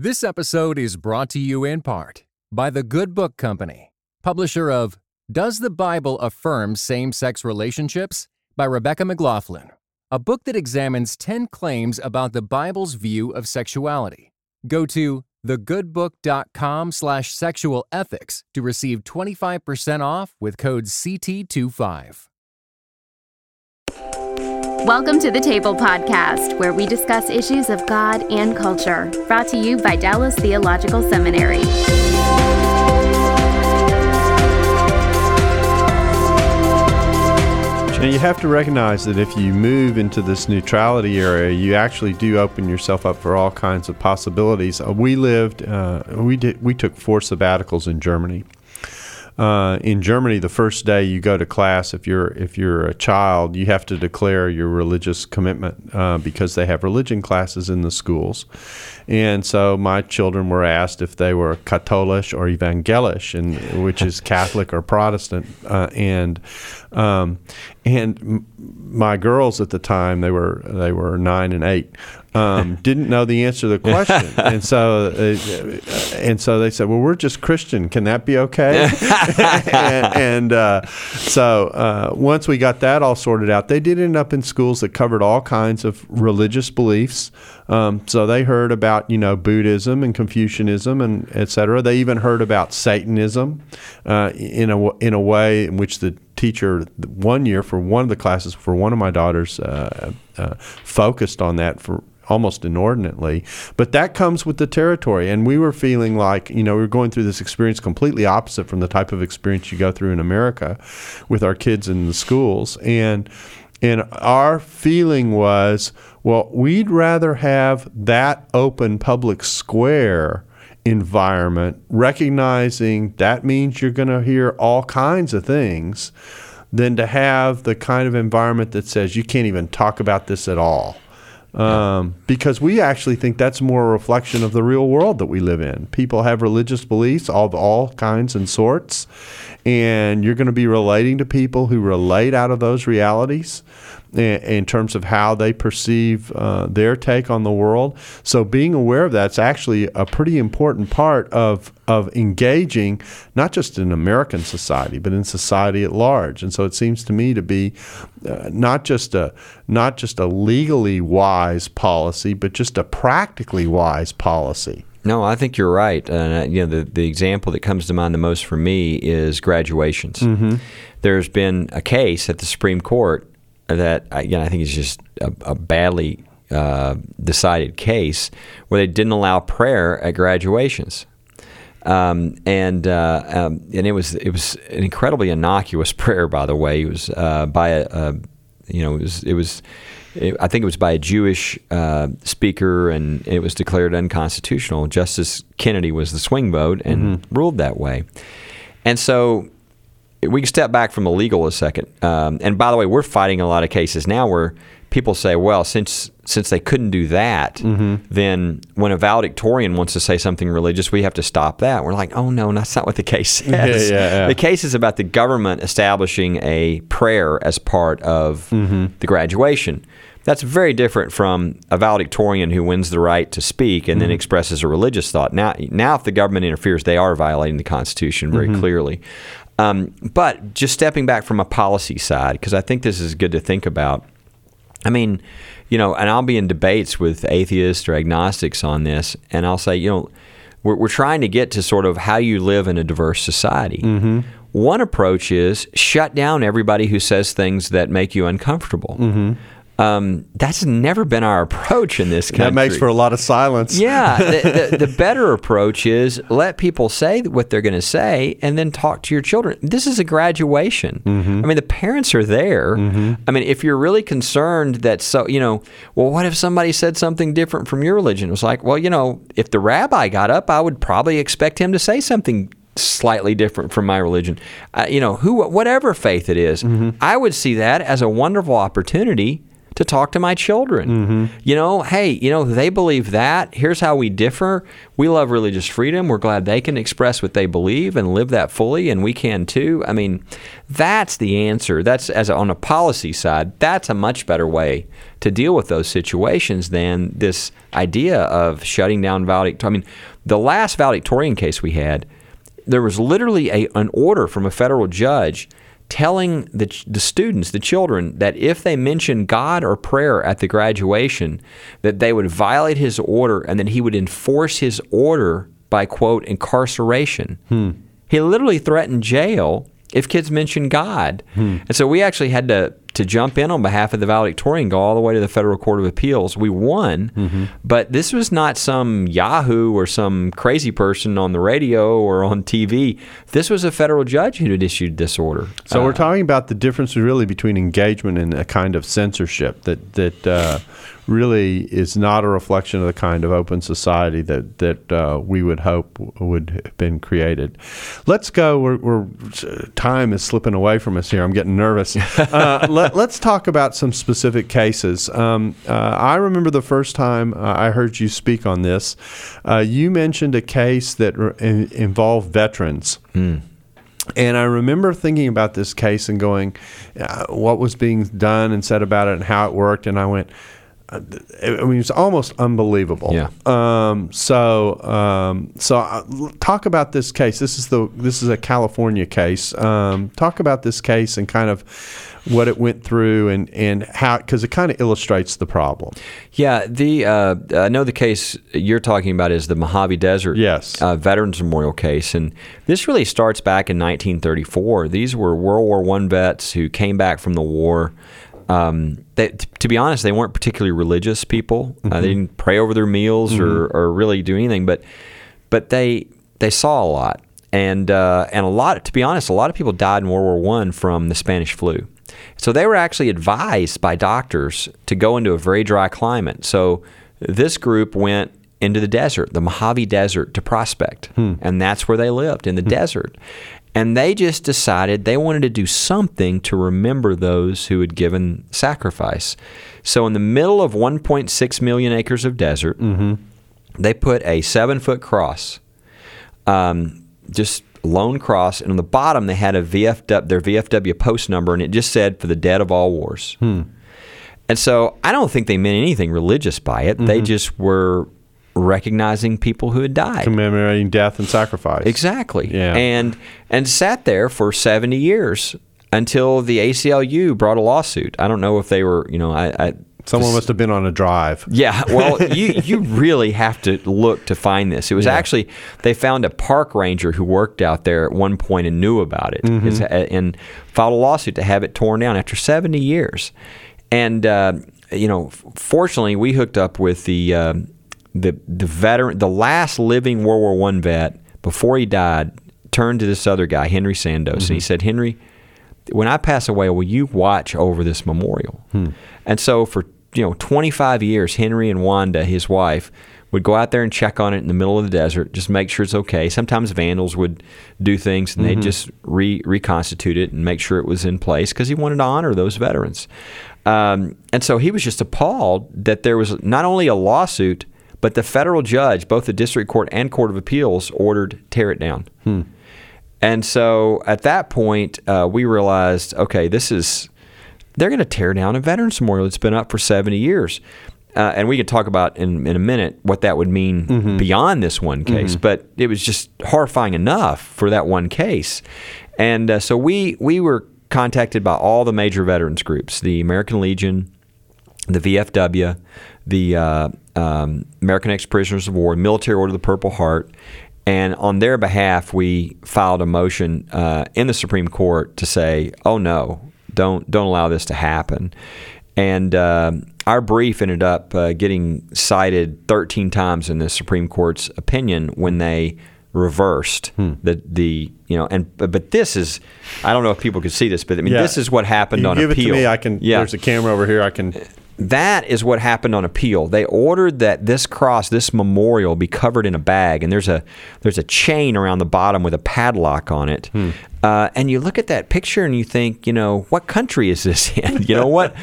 This episode is brought to you in part by The Good Book Company, publisher of Does the Bible Affirm Same Sex Relationships? by Rebecca McLaughlin, a book that examines 10 claims about the Bible's view of sexuality. Go to thegoodbook.com slash sexual ethics to receive 25% off with code CT25. Welcome to the Table Podcast, where we discuss issues of God and culture, brought to you by Dallas Theological Seminary. And you have to recognize that if you move into this neutrality area, you actually do open yourself up for all kinds of possibilities. Uh, we lived, uh, we did, we took four sabbaticals in Germany. Uh, in Germany, the first day you go to class, if you're if you're a child, you have to declare your religious commitment uh, because they have religion classes in the schools. And so my children were asked if they were Katholisch or Evangelisch, and which is Catholic or Protestant. Uh, and um, and m- my girls at the time they were they were nine and eight um, didn't know the answer to the question, and so uh, and so they said, "Well, we're just Christian. Can that be okay?" and, and uh, so uh, once we got that all sorted out, they did end up in schools that covered all kinds of religious beliefs. Um, so they heard about you know Buddhism and Confucianism and etc. They even heard about Satanism uh, in a in a way in which the teacher one year for one of the classes for one of my daughters uh, uh, focused on that for almost inordinately. But that comes with the territory. And we were feeling like, you know, we were going through this experience completely opposite from the type of experience you go through in America with our kids in the schools. And and our feeling was, well, we'd rather have that open public square environment, recognizing that means you're going to hear all kinds of things, than to have the kind of environment that says you can't even talk about this at all. Um, because we actually think that's more a reflection of the real world that we live in. People have religious beliefs of all kinds and sorts, and you're going to be relating to people who relate out of those realities in, in terms of how they perceive uh, their take on the world. So being aware of that's actually a pretty important part of of engaging not just in American society but in society at large. And so it seems to me to be uh, not just a not just a legally wise policy, but just a practically wise policy. No, I think you're right. Uh, you know, the, the example that comes to mind the most for me is graduations. Mm-hmm. There's been a case at the Supreme Court that again I think is just a, a badly uh, decided case where they didn't allow prayer at graduations. Um, and uh, um, and it was it was an incredibly innocuous prayer, by the way. It was uh, by a, a, you know it was it was it, I think it was by a Jewish uh, speaker, and it was declared unconstitutional. Justice Kennedy was the swing vote and Mm-hmm. ruled that way. And so we can step back from the legal a second. Um, and by the way, we're fighting a lot of cases now where people say, well, since since they couldn't do that, Mm-hmm. then when a valedictorian wants to say something religious, we have to stop that. We're like, oh no, that's not what the case says. Yeah, yeah, yeah. The case is about the government establishing a prayer as part of Mm-hmm. the graduation. That's very different from a valedictorian who wins the right to speak and Mm-hmm. then expresses a religious thought. Now, now, if the government interferes, they are violating the Constitution very Mm-hmm. clearly. Um, but just stepping back from a policy side, because I think this is good to think about. I mean, you know, and I'll be in debates with atheists or agnostics on this, and I'll say, you know, we're, we're trying to get to sort of how you live in a diverse society. Mm-hmm. One approach is shut down everybody who says things that make you uncomfortable. Um, that's never been our approach in this country. Mm-hmm. That makes for a lot of silence. Yeah, the, the, the better approach is let people say what they're going to say and then talk to your children. This is a graduation. Mm-hmm. I mean, the parents are there. I mean, if you're really concerned that so, you know, well, what if somebody said something different from your religion? It was like, well, you know, if the rabbi got up, I would probably expect him to say something slightly different from my religion. Uh, you know, who, whatever faith it is, I would see that as a wonderful opportunity to talk to my children. Mm-hmm. You know, hey, you know, they believe that. Here's how we differ. We love religious freedom. We're glad they can express what they believe and live that fully, and we can too. I mean, that's the answer. That's as a, on a policy side. That's a much better way to deal with those situations than this idea of shutting down valedictorian. I mean, the last valedictorian case we had, there was literally a, an order from a federal judge telling the, the students, the children, that if they mentioned God or prayer at the graduation, that they would violate his order and that he would enforce his order by, quote, incarceration. Hmm. He literally threatened jail if kids mentioned God. Hmm. And so we actually had to to jump in on behalf of the valedictorian, go all the way to the federal court of appeals. We won, but this was not some Yahoo or some crazy person on the radio or on TV. This was a federal judge who had issued this order. So we're talking about the difference really between engagement and a kind of censorship that that uh, really is not a reflection of the kind of open society that that uh, we would hope would have been created. Let's go. We're, we're time is slipping away from us here. I'm getting nervous. Uh, let, us talk about some specific cases. Um, uh, I remember the first time uh, I heard you speak on this. Uh, you mentioned a case that re- involved veterans. And I remember thinking about this case and going, uh, what was being done and said about it and how it worked. And I went, I mean, it's almost unbelievable. Yeah. Um, so, um, so uh, talk about this case. This is the this is a California case. Um, talk about this case and kind of what it went through and and how because it kind of illustrates the problem. Yeah, the uh, I know the case you're talking about is the Mojave Desert Yes. uh, Veterans Memorial case, and this really starts back in 1934. These were World War One vets who came back from the war. Um, they, t- to be honest, they weren't particularly religious people. Uh, they didn't pray over their meals or, or really do anything, but but they they saw a lot, and uh, and a lot. To be honest, a lot of people died in World War One from the Spanish flu. So they were actually advised by doctors to go into a very dry climate. So this group went into the desert, the Mojave Desert, to prospect, and that's where they lived in the desert. And they just decided they wanted to do something to remember those who had given sacrifice. So, in the middle of 1.6 million acres of desert, mm-hmm. they put a seven foot cross, um, just lone cross, and on the bottom they had a VFW, their VFW post number, and it just said for the dead of all wars. Hmm. And so I don't think they meant anything religious by it. They mm-hmm. just were recognizing people who had died. Commemorating death and sacrifice. Exactly. Yeah. And and sat there for 70 years until the ACLU brought a lawsuit. I don't know if they were, you know, I, I Someone must have been on a drive. yeah, well, you you really have to look to find this. It was actually they found a park ranger who worked out there at one point and knew about it, His- and filed a lawsuit to have it torn down after 70 years. And uh, you know, fortunately, we hooked up with the uh, the the veteran, the last living World War One vet before he died. Turned to this other guy, Henry Sandoz, and he mm-hmm. said, "Henry, when I pass away, will you watch over this memorial? Hmm. And so for you know 25 years, Henry and Wanda, his wife, would go out there and check on it in the middle of the desert, just make sure it's okay. Sometimes vandals would do things, and they'd mm-hmm. just re- reconstitute it and make sure it was in place because he wanted to honor those veterans. Um, and so he was just appalled that there was not only a lawsuit, but the federal judge, both the district court and court of appeals, ordered tear it down. And so at that point, uh, we realized, okay, this is they're going to tear down a veterans memorial that's been up for 70 years. Uh, and we can talk about in, in a minute what that would mean beyond this one case. But it was just horrifying enough for that one case. And uh, so we we were contacted by all the major veterans groups, the American Legion, the VFW, the uh, um, American Ex Prisoners of War, Military Order of the Purple Heart, and on their behalf, we filed a motion uh, in the Supreme Court to say, "Oh no, don't don't allow this to happen." And uh, our brief ended up uh, getting cited 13 times in the Supreme Court's opinion when they reversed the the you know and but but this is I don't know if people could see this but I mean Yeah. this is what happened You on give appeal. it to me. I can. Yeah. There's a camera over here. I can. That is what happened on appeal. They ordered that this cross, this memorial, be covered in a bag, and there's a there's a chain around the bottom with a padlock on it. Hmm. Uh, and you look at that picture and you think, you know, what country is this in? You know what?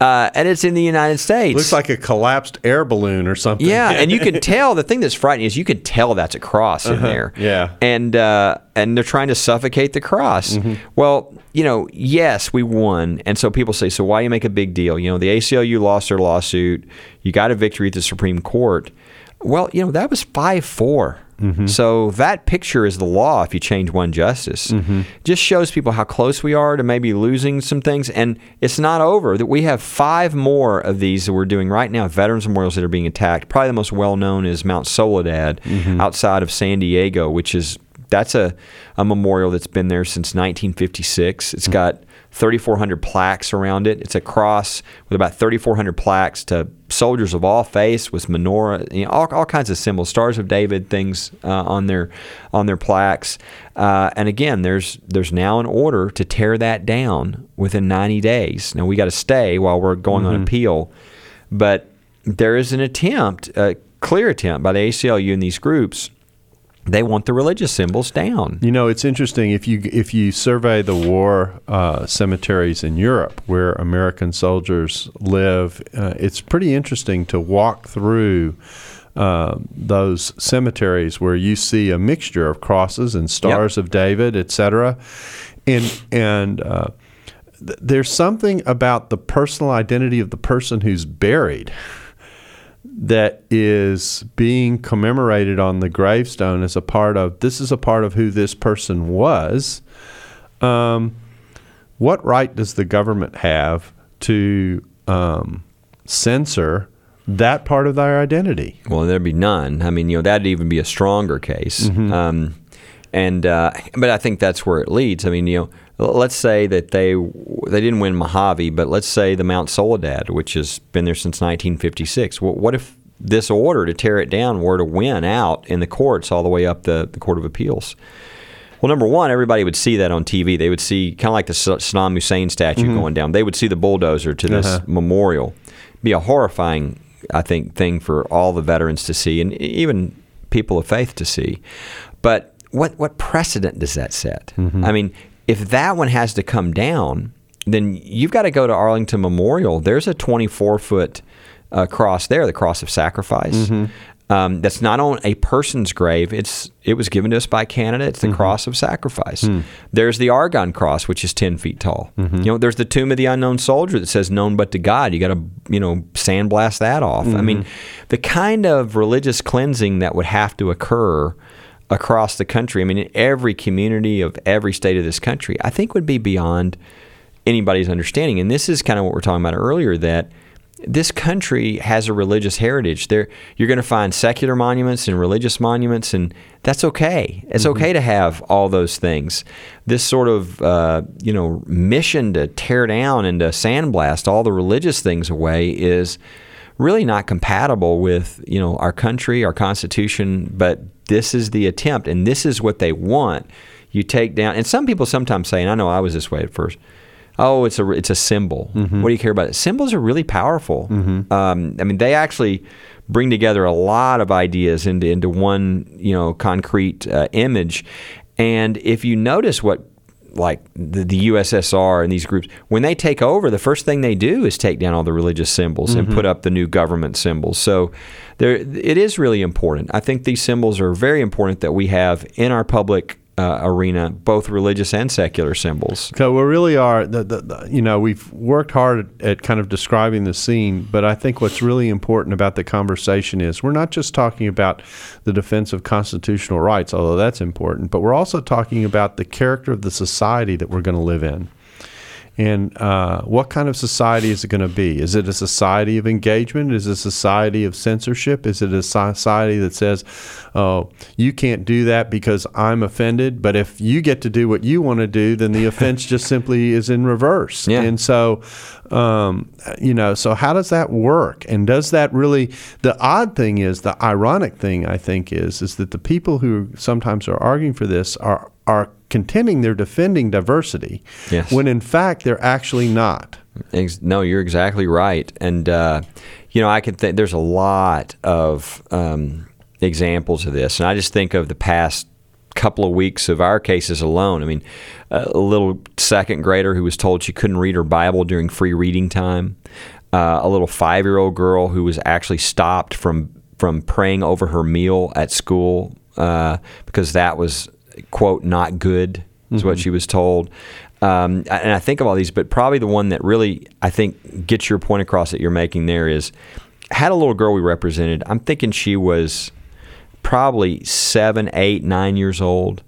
Uh, and it's in the United States. Looks like a collapsed air balloon or something. Yeah, and you can tell the thing that's frightening is you can tell that's a cross in there. Uh-huh. Yeah. and uh, and they're trying to suffocate the cross. Mm-hmm. Well, you know, yes, we won, and so people say, so why you make a big deal? You know, the ACLU lost their lawsuit. You got a victory at the Supreme Court. Well, you know, that was five Mm-hmm. So that picture is the law if you change one justice. Mm-hmm. Just shows people how close we are to maybe losing some things. And it's not over. That we have five more of these that we're doing right now, veterans memorials that are being attacked. Probably the most well known is Mount Soledad Mm-hmm. outside of San Diego, which is that's a, a memorial that's been there since 1956. Mm-hmm. It's got 3,400 plaques around it. It's a cross with about 3,400 plaques to soldiers of all faiths with menorah, you know, all, all kinds of symbols, stars of David, things uh, on their on their plaques. Uh, and again, there's there's now an order to tear that down within 90 days. Now we got to stay while we're going on appeal, but there is an attempt, a clear attempt by the ACLU and these groups. They want the religious symbols down. You know, it's interesting if you if you survey the war uh, cemeteries in Europe where American soldiers live, uh, it's pretty interesting to walk through uh, those cemeteries where you see a mixture of crosses and stars of David, etc. And and uh, th- there's something about the personal identity of the person who's buried that is being commemorated on the gravestone as a part of this is a part of who this person was. Um, what right does the government have to um, censor that part of their identity? Well, there'd be none. I mean, you know, that'd even be a stronger case. Um, and uh, but I think that's where it leads. I mean, you know, let's say that they they didn't win Mojave, but let's say the Mount Soledad, which has been there since 1956. Well, what if this order to tear it down were to win out in the courts all the way up the, the Court of Appeals? Well, number one, everybody would see that on TV. They would see kind of like the Saddam Hussein statue going down. They would see the bulldozer to this Uh-huh. memorial. Be a horrifying, I think, thing for all the veterans to see, and even people of faith to see. But what what precedent does that set? Mm-hmm. I mean, if that one has to come down, then you've got to go to Arlington Memorial. There's a 24 foot uh, cross there, the cross of sacrifice. Mm-hmm. Um, that's not on a person's grave. It's it was given to us by Canada. It's the mm-hmm. cross of sacrifice. Hmm. There's the Argonne cross, which is ten feet tall. You know, there's the tomb of the unknown soldier that says "known but to God." You got to you know sandblast that off. I mean, the kind of religious cleansing that would have to occur across the country. I mean, in every community of every state of this country, I think would be beyond anybody's understanding. And this is kind of what we're talking about earlier that this country has a religious heritage. There, you're going to find secular monuments and religious monuments, and that's okay. It's okay to have all those things. This sort of, uh, you know, mission to tear down and to sandblast all the religious things away is really not compatible with you know our country, our constitution. But this is the attempt, and this is what they want. You take down, and some people sometimes say, and I know I was this way at first. Oh, it's a it's a symbol. What do you care about it? Symbols are really powerful. Um, I mean, they actually bring together a lot of ideas into into one you know concrete uh, image. And if you notice what like the, the USSR and these groups, when they take over, the first thing they do is take down all the religious symbols and mm-hmm. put up the new government symbols. So there, it is really important. I think these symbols are very important that we have in our public uh, arena, both religious and secular symbols. So we really are, the, the, the, you know, we've worked hard at kind of describing the scene, but I think what's really important about the conversation is we're not just talking about the defense of constitutional rights, although that's important, but we're also talking about the character of the society that we're going to live in. And uh, what kind of society is it going to be? Is it a society of engagement? Is it a society of censorship? Is it a society that says, oh, you can't do that because I'm offended, but if you get to do what you want to do, then the offense just simply is in reverse. Yeah. And so, um, you know, so how does that work? And does that really? The odd thing is, the ironic thing I think is, is that the people who sometimes are arguing for this are are contending they're defending diversity, Yes. when in fact they're actually not. No, you're exactly right. And, uh, you know, I can think there's a lot of um, examples of this. And I just think of the past couple of weeks of our cases alone. I mean, a little second grader who was told she couldn't read her Bible during free reading time. Uh, a little five-year-old girl who was actually stopped from from praying over her meal at school uh, because that was quote not good is mm-hmm. what she was told. Um, and I think of all these, but probably the one that really I think gets your point across that you're making there is had a little girl we represented. I'm thinking she was probably seven, eight, nine years old.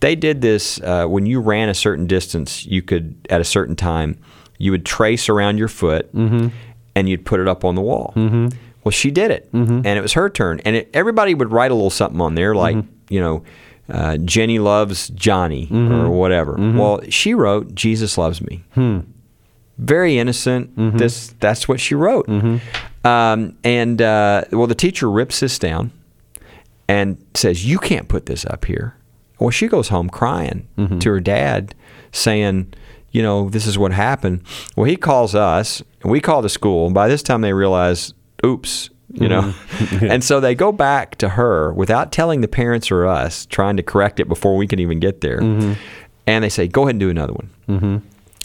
They did this uh, when you ran a certain distance. You could at a certain time, you would trace around your foot, mm-hmm. and you'd put it up on the wall. Mm-hmm. Well, she did it, mm-hmm. and it was her turn. And it, everybody would write a little something on there, like mm-hmm. you know uh, Jenny loves Johnny mm-hmm. or whatever. Mm-hmm. Well, she wrote Jesus loves me. Hmm. Very innocent. Mm-hmm. This that's what she wrote. Mm-hmm. Um, and uh, well, the teacher rips this down and says, "You can't put this up here." Well, she goes home crying mm-hmm. to her dad, saying, "You know, this is what happened." Well, he calls us, and we call the school. And by this time, they realize, "Oops, you know mm-hmm. and so they go back to her without telling the parents or us trying to correct it before we can even get there mm-hmm. and they say go ahead and do another one mm-hmm.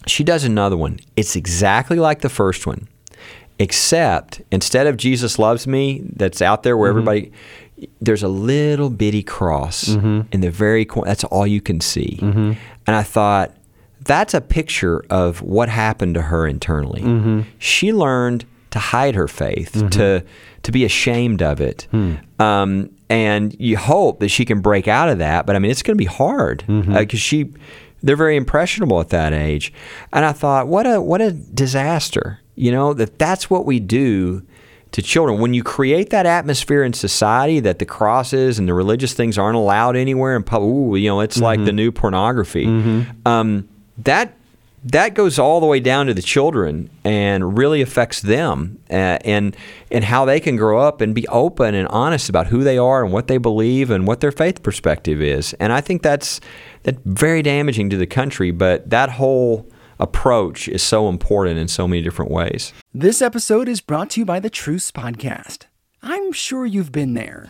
she does another one it's exactly like the first one except instead of jesus loves me that's out there where mm-hmm. everybody there's a little bitty cross mm-hmm. in the very corner that's all you can see mm-hmm. and i thought that's a picture of what happened to her internally she learned to hide her faith, mm-hmm. to to be ashamed of it. Hmm. Um, and you hope that she can break out of that, but I mean, it's going to be hard because mm-hmm. uh, she they're very impressionable at that age. And I thought, what a what a disaster, you know, that that's what we do to children. When you create that atmosphere in society that the crosses and the religious things aren't allowed anywhere in public, ooh, you know, it's mm-hmm. like the new pornography. Mm-hmm. Um, that that goes all the way down to the children and really affects them uh, and and how they can grow up and be open and honest about who they are and what they believe and what their faith perspective is. And I think that's that's very damaging to the country, but that whole approach is so important in so many different ways. This episode is brought to you by the Truce podcast. I'm sure you've been there.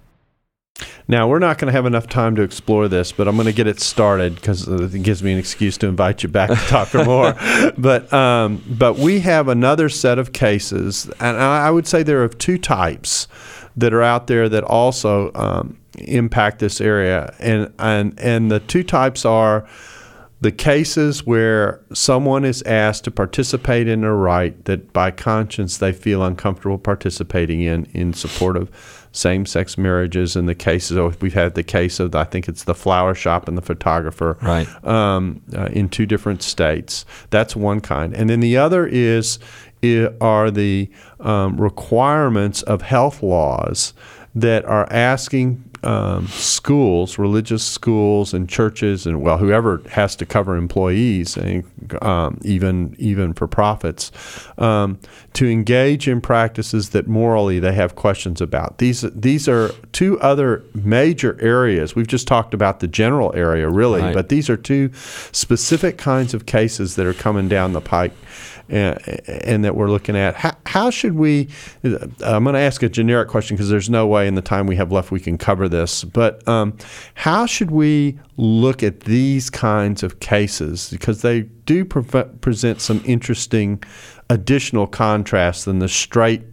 Now, we're not going to have enough time to explore this, but I'm going to get it started because it gives me an excuse to invite you back to talk more. but, um, but we have another set of cases, and I would say there are two types that are out there that also um, impact this area, and and and the two types are the cases where someone is asked to participate in a right that by conscience they feel uncomfortable participating in in support of same-sex marriages and the cases oh, we've had the case of I think it's the flower shop and the photographer right. um, uh, in two different states. That's one kind. And then the other is are the um, requirements of health laws that are asking um, schools, religious schools, and churches, and well, whoever has to cover employees, and um, even even for profits, um, to engage in practices that morally they have questions about. These these are two other major areas. We've just talked about the general area, really, right. but these are two specific kinds of cases that are coming down the pike and, and that we're looking at. How, how should we? I'm going to ask a generic question because there's no way in the time we have left we can cover this. But um, how should we look at these kinds of cases because they do pre- present some interesting additional contrasts than the straight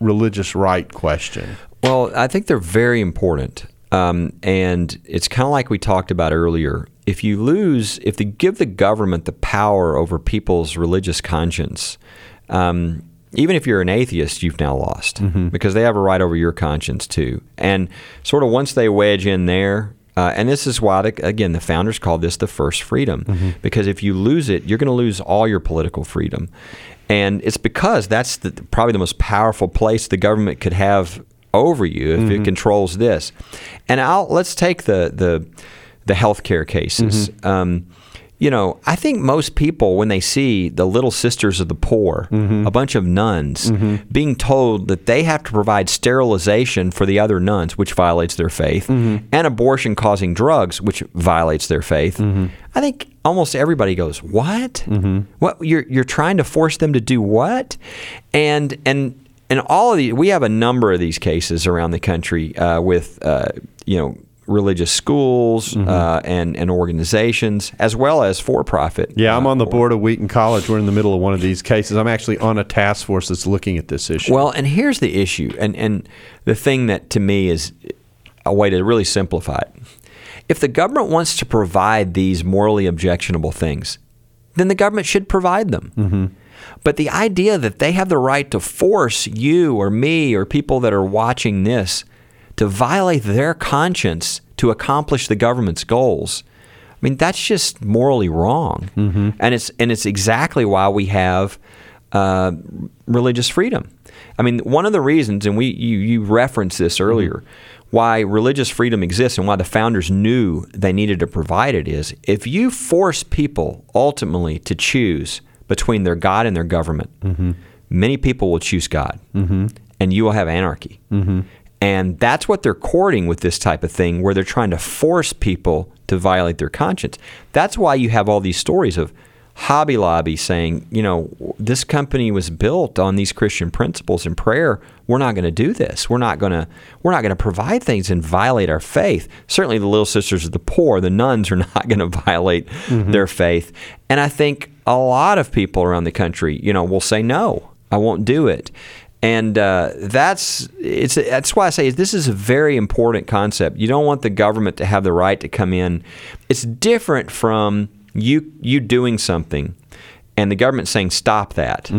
religious right question? Well, I think they're very important. Um, and it's kind of like we talked about earlier. If you lose, if they give the government the power over people's religious conscience, um, even if you're an atheist, you've now lost because they have a right over your conscience too. And sort of once they wedge in there, uh, and this is why, the, again, the founders called this the first freedom because if you lose it, you're going to lose all your political freedom. And it's because that's the, probably the most powerful place the government could have over you if it controls this. And I'll let's take the the the healthcare cases. Um, you know, I think most people, when they see the Little Sisters of the Poor, mm-hmm. a bunch of nuns, mm-hmm. being told that they have to provide sterilization for the other nuns, which violates their faith, mm-hmm. and abortion causing drugs, which violates their faith, I think almost everybody goes, "What? What? You're you're trying to force them to do what?" And and and all of these, we have a number of these cases around the country uh, with uh, you know religious schools mm-hmm. uh, and and organizations as well as for profit. Yeah, I'm uh, on the board of Wheaton College. We're in the middle of one of these cases. I'm actually on a task force that's looking at this issue. Well, and here's the issue, and and the thing that to me is a way to really simplify it. If the government wants to provide these morally objectionable things, then the government should provide them. Mm-hmm. But the idea that they have the right to force you or me or people that are watching this to violate their conscience to accomplish the government's goals, I mean that's just morally wrong, mm-hmm. and it's and it's exactly why we have uh, religious freedom. I mean, one of the reasons, and we you you referenced this mm-hmm. earlier, why religious freedom exists and why the founders knew they needed to provide it is if you force people ultimately to choose between their God and their government, mm-hmm. many people will choose God, and you will have anarchy. And that's what they're courting with this type of thing, where they're trying to force people to violate their conscience. That's why you have all these stories of Hobby Lobby saying, you know, this company was built on these Christian principles and prayer. We're not going to do this. We're not going to. We're not going to provide things and violate our faith. Certainly, the Little Sisters of the Poor, the nuns, are not going to violate mm-hmm. their faith. And I think a lot of people around the country, you know, will say, no, I won't do it. And uh, that's it's that's why I say this is a very important concept. You don't want the government to have the right to come in. It's different from you you doing something, and the government saying stop that,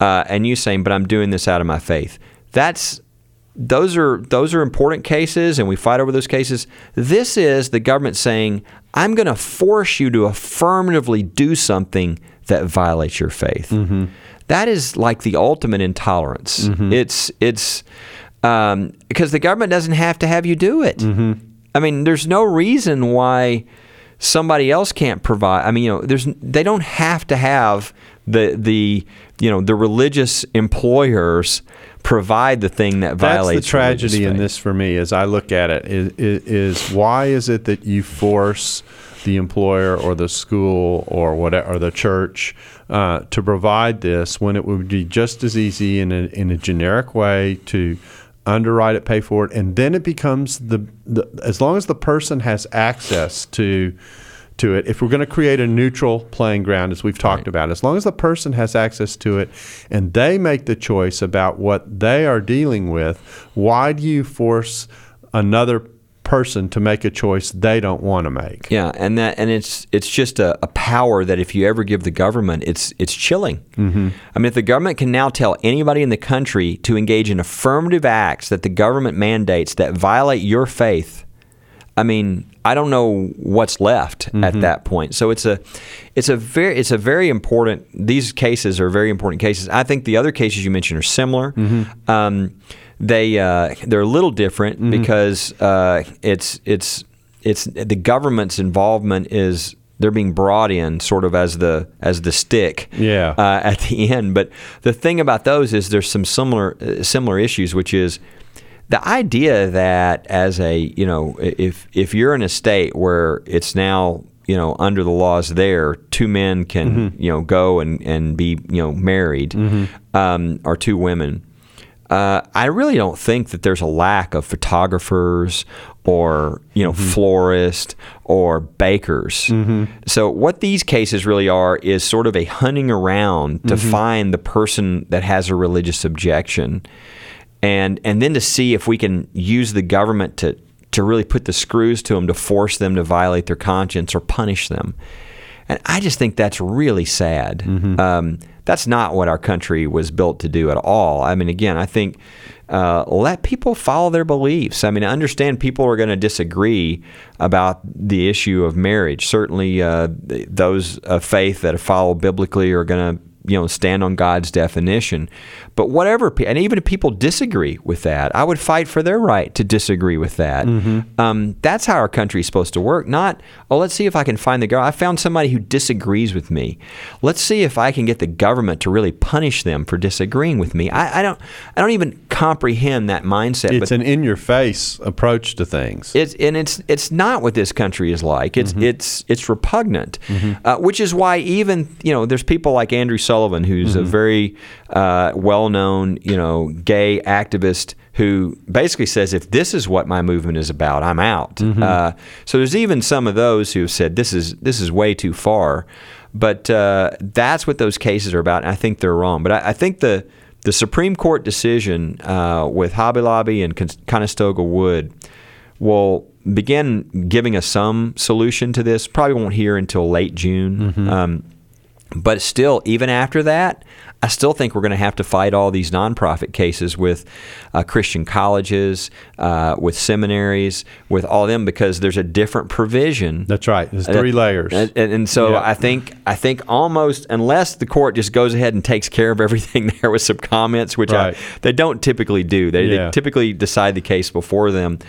uh, and you saying, but I'm doing this out of my faith. That's those are those are important cases, and we fight over those cases. This is the government saying, I'm going to force you to affirmatively do something that violates your faith. That is like the ultimate intolerance. It's it's um, because the government doesn't have to have you do it. I mean, there's no reason why somebody else can't provide. I mean, you know, there's they don't have to have the the you know the religious employers provide the thing that That's violates the tragedy in this for me, as I look at it, is, is why is it that you force the employer or the school or whatever or the church uh, to provide this when it would be just as easy in a, in a generic way to underwrite it, pay for it, and then it becomes the, the as long as the person has access to to it. If we're going to create a neutral playing ground, as we've talked about, as long as the person has access to it and they make the choice about what they are dealing with, why do you force another person to make a choice they don't want to make? Yeah, and that and it's it's just a, a power that if you ever give the government, it's it's chilling. Mm-hmm. I mean, if the government can now tell anybody in the country to engage in affirmative acts that the government mandates that violate your faith, I mean, I don't know what's left at that point. So it's a it's a very it's a very important. These cases are very important cases. I think the other cases you mentioned are similar. Um, they uh, they're a little different because uh, it's it's it's the government's involvement is they're being brought in sort of as the as the stick Yeah. uh, at the end. But the thing about those is there's some similar uh, similar issues, which is the idea that as a you know if if you're in a state where it's now you know under the laws there two men can you know go and and be you know married um, or two women uh, I really don't think that there's a lack of photographers or you know mm-hmm. florists or bakers. Mm-hmm. So what these cases really are is sort of a hunting around to mm-hmm. find the person that has a religious objection, and and then to see if we can use the government to to really put the screws to them to force them to violate their conscience or punish them. And I just think that's really sad. Mm-hmm. Um, that's not what our country was built to do at all. I mean, again, I think uh, let people follow their beliefs. I mean, I understand people are going to disagree about the issue of marriage. Certainly, uh, th- those of faith that follow biblically are going to you know stand on God's definition. But whatever, and even if people disagree with that, I would fight for their right to disagree with that. Um, that's how our country is supposed to work. Not oh, let's see if I can find the girl. I found somebody who disagrees with me. Let's see if I can get the government to really punish them for disagreeing with me. I, I don't, I don't even comprehend that mindset. It's an in-your-face approach to things. it's and it's it's not what this country is like. It's it's it's repugnant, uh, which is why even you know there's people like Andrew Sullivan, who's a very uh, well-known you know gay activist who basically says if this is what my movement is about, I'm out. Uh, so there's even some of those who have said this is this is way too far, but uh, that's what those cases are about. And I think they're wrong. But I, I think the the Supreme Court decision uh, with Hobby Lobby and Con- Conestoga Wood will begin giving us some solution to this. Probably won't hear until late June. Um, but still, even after that, I still think we're going to have to fight all these nonprofit cases with uh, Christian colleges, uh, with seminaries, with all them because there's a different provision. That's right. There's three Uh, layers. And, and, and so Yeah. I think I think almost unless the court just goes ahead and takes care of everything there with some comments, which Right. I, they don't typically do. They, Yeah. they typically decide the case before them.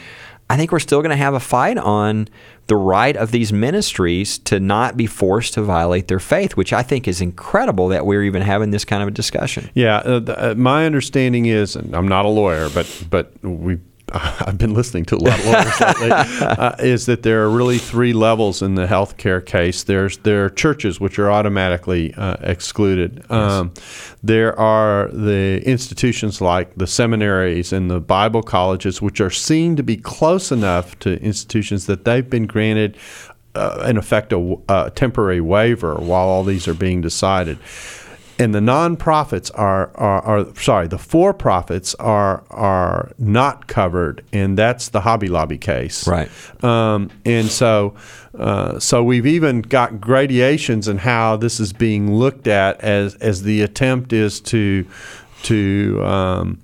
I think we're still going to have a fight on the right of these ministries to not be forced to violate their faith, which I think is incredible that we're even having this kind of a discussion. Yeah, uh, th- uh, my understanding is, and I'm not a lawyer, but but we. I've been listening to a lot of lawyers lately. Uh, is that there are really three levels in the healthcare case? There's there are churches which are automatically uh, excluded. Um, there are the institutions like the seminaries and the Bible colleges, which are seen to be close enough to institutions that they've been granted, uh, in effect, a, a temporary waiver while all these are being decided and the nonprofits are, are, are sorry, the for profits are are not covered, and that's the Hobby Lobby case, Right. Um, and so, uh, so we've even got gradations in how this is being looked at as as the attempt is to to um,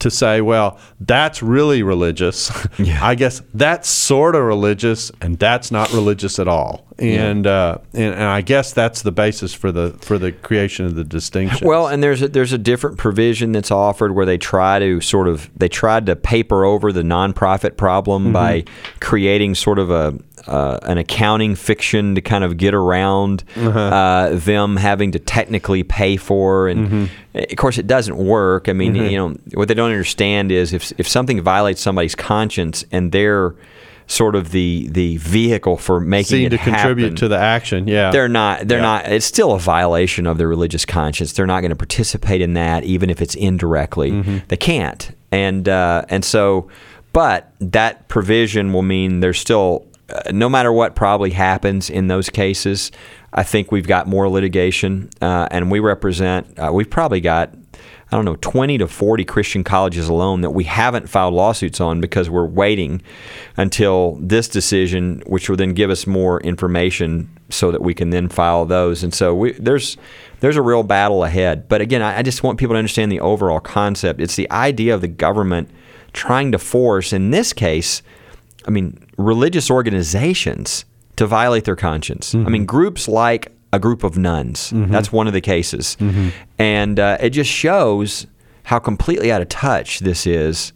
to say, well, that's really religious. I guess that's sort of religious, and that's not religious at all. And, uh, and and I guess that's the basis for the for the creation of the distinction. Well, and there's a, there's a different provision that's offered where they try to sort of they tried to paper over the nonprofit problem by creating sort of a uh, an accounting fiction to kind of get around uh, them having to technically pay for, and of course it doesn't work. I mean, you know what they don't understand is if if something violates somebody's conscience and they're sort of the the vehicle for making seem to contribute to the action. Yeah, they're not. They're Yeah. not. It's still a violation of their religious conscience. They're not going to participate in that, even if it's indirectly. Mm-hmm. They can't. And uh, and so, but that provision will mean there's still, uh, no matter what probably happens in those cases. I think we've got more litigation, uh, and we represent. Uh, we've probably got. I don't know, 20 to 40 Christian colleges alone that we haven't filed lawsuits on because we're waiting until this decision, which will then give us more information so that we can then file those. And so we, there's there's a real battle ahead. But again, I, I just want people to understand the overall concept. It's the idea of the government trying to force, in this case, I mean, religious organizations to violate their conscience. I mm-hmm. mean, groups like a group of nuns. That's one of the cases. And uh, it just shows how completely out of touch this is.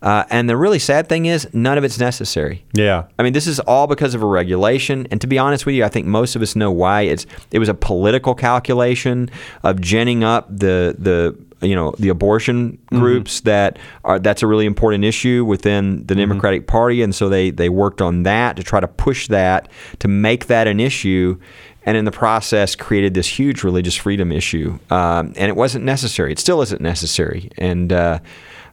Uh, and the really sad thing is, none of it's necessary. yeah. I mean, this is all because of a regulation, and to be honest with you, I think most of us know why. It's it was a political calculation of ginning up the the you know the abortion groups that are that's a really important issue within the Democratic Party, and so they they worked on that to try to push that to make that an issue. And in the process, created this huge religious freedom issue, um, and it wasn't necessary. It still isn't necessary, and uh,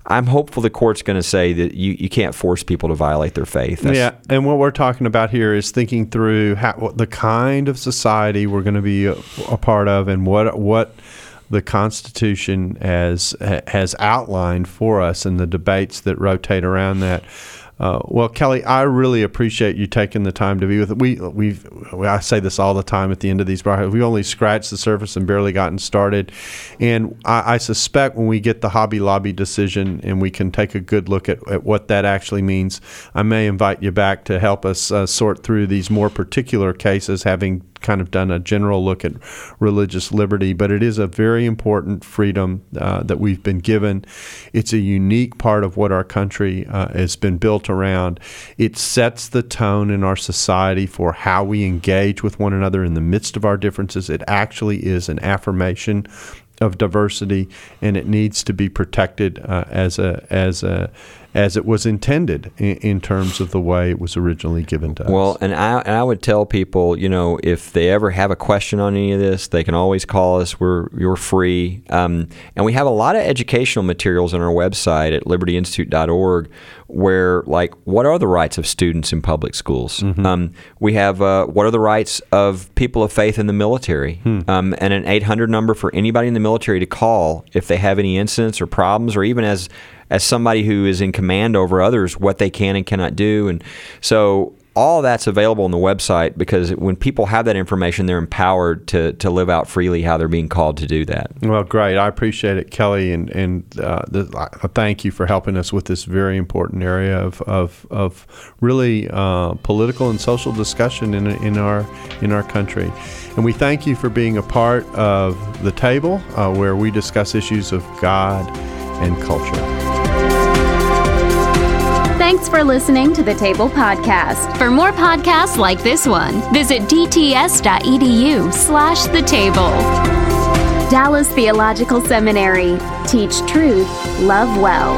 I'm hopeful the court's going to say that you, you can't force people to violate their faith. That's- yeah, and what we're talking about here is thinking through how, what the kind of society we're going to be a, a part of, and what what the Constitution has has outlined for us, and the debates that rotate around that. Uh, well, Kelly, I really appreciate you taking the time to be with. We we've I say this all the time at the end of these broadcasts. We only scratched the surface and barely gotten started, and I, I, suspect when we get the Hobby Lobby decision and we can take a good look at, at what that actually means, I may invite you back to help us uh, sort through these more particular cases, having kind of done a general look at religious liberty, but it is a very important freedom uh, that we've been given. It's a unique part of what our country uh, has been built around. It sets the tone in our society for how we engage with one another in the midst of our differences. It actually is an affirmation of diversity, and it needs to be protected uh, as a as a as it was intended in, in, terms of the way it was originally given to us. Well, and I, and I would tell people, you know, if they ever have a question on any of this, they can always call us. We're you're free, um, and we have a lot of educational materials on our website at libertyinstitute.org where like what are the rights of students in public schools mm-hmm. um, we have uh, what are the rights of people of faith in the military hmm. um, and an 800 number for anybody in the military to call if they have any incidents or problems or even as as somebody who is in command over others what they can and cannot do and so all that's available on the website because when people have that information, they're empowered to, to live out freely how they're being called to do that. Well, great. I appreciate it, Kelly, and and uh, the, thank you for helping us with this very important area of of, of really uh, political and social discussion in in our in our country. And we thank you for being a part of the table uh, where we discuss issues of God and culture. Thanks for listening to the Table Podcast. For more podcasts like this one, visit dts.edu slash the table. Dallas Theological Seminary. Teach truth, love well.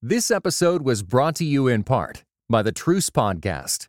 This episode was brought to you in part by the Truce Podcast.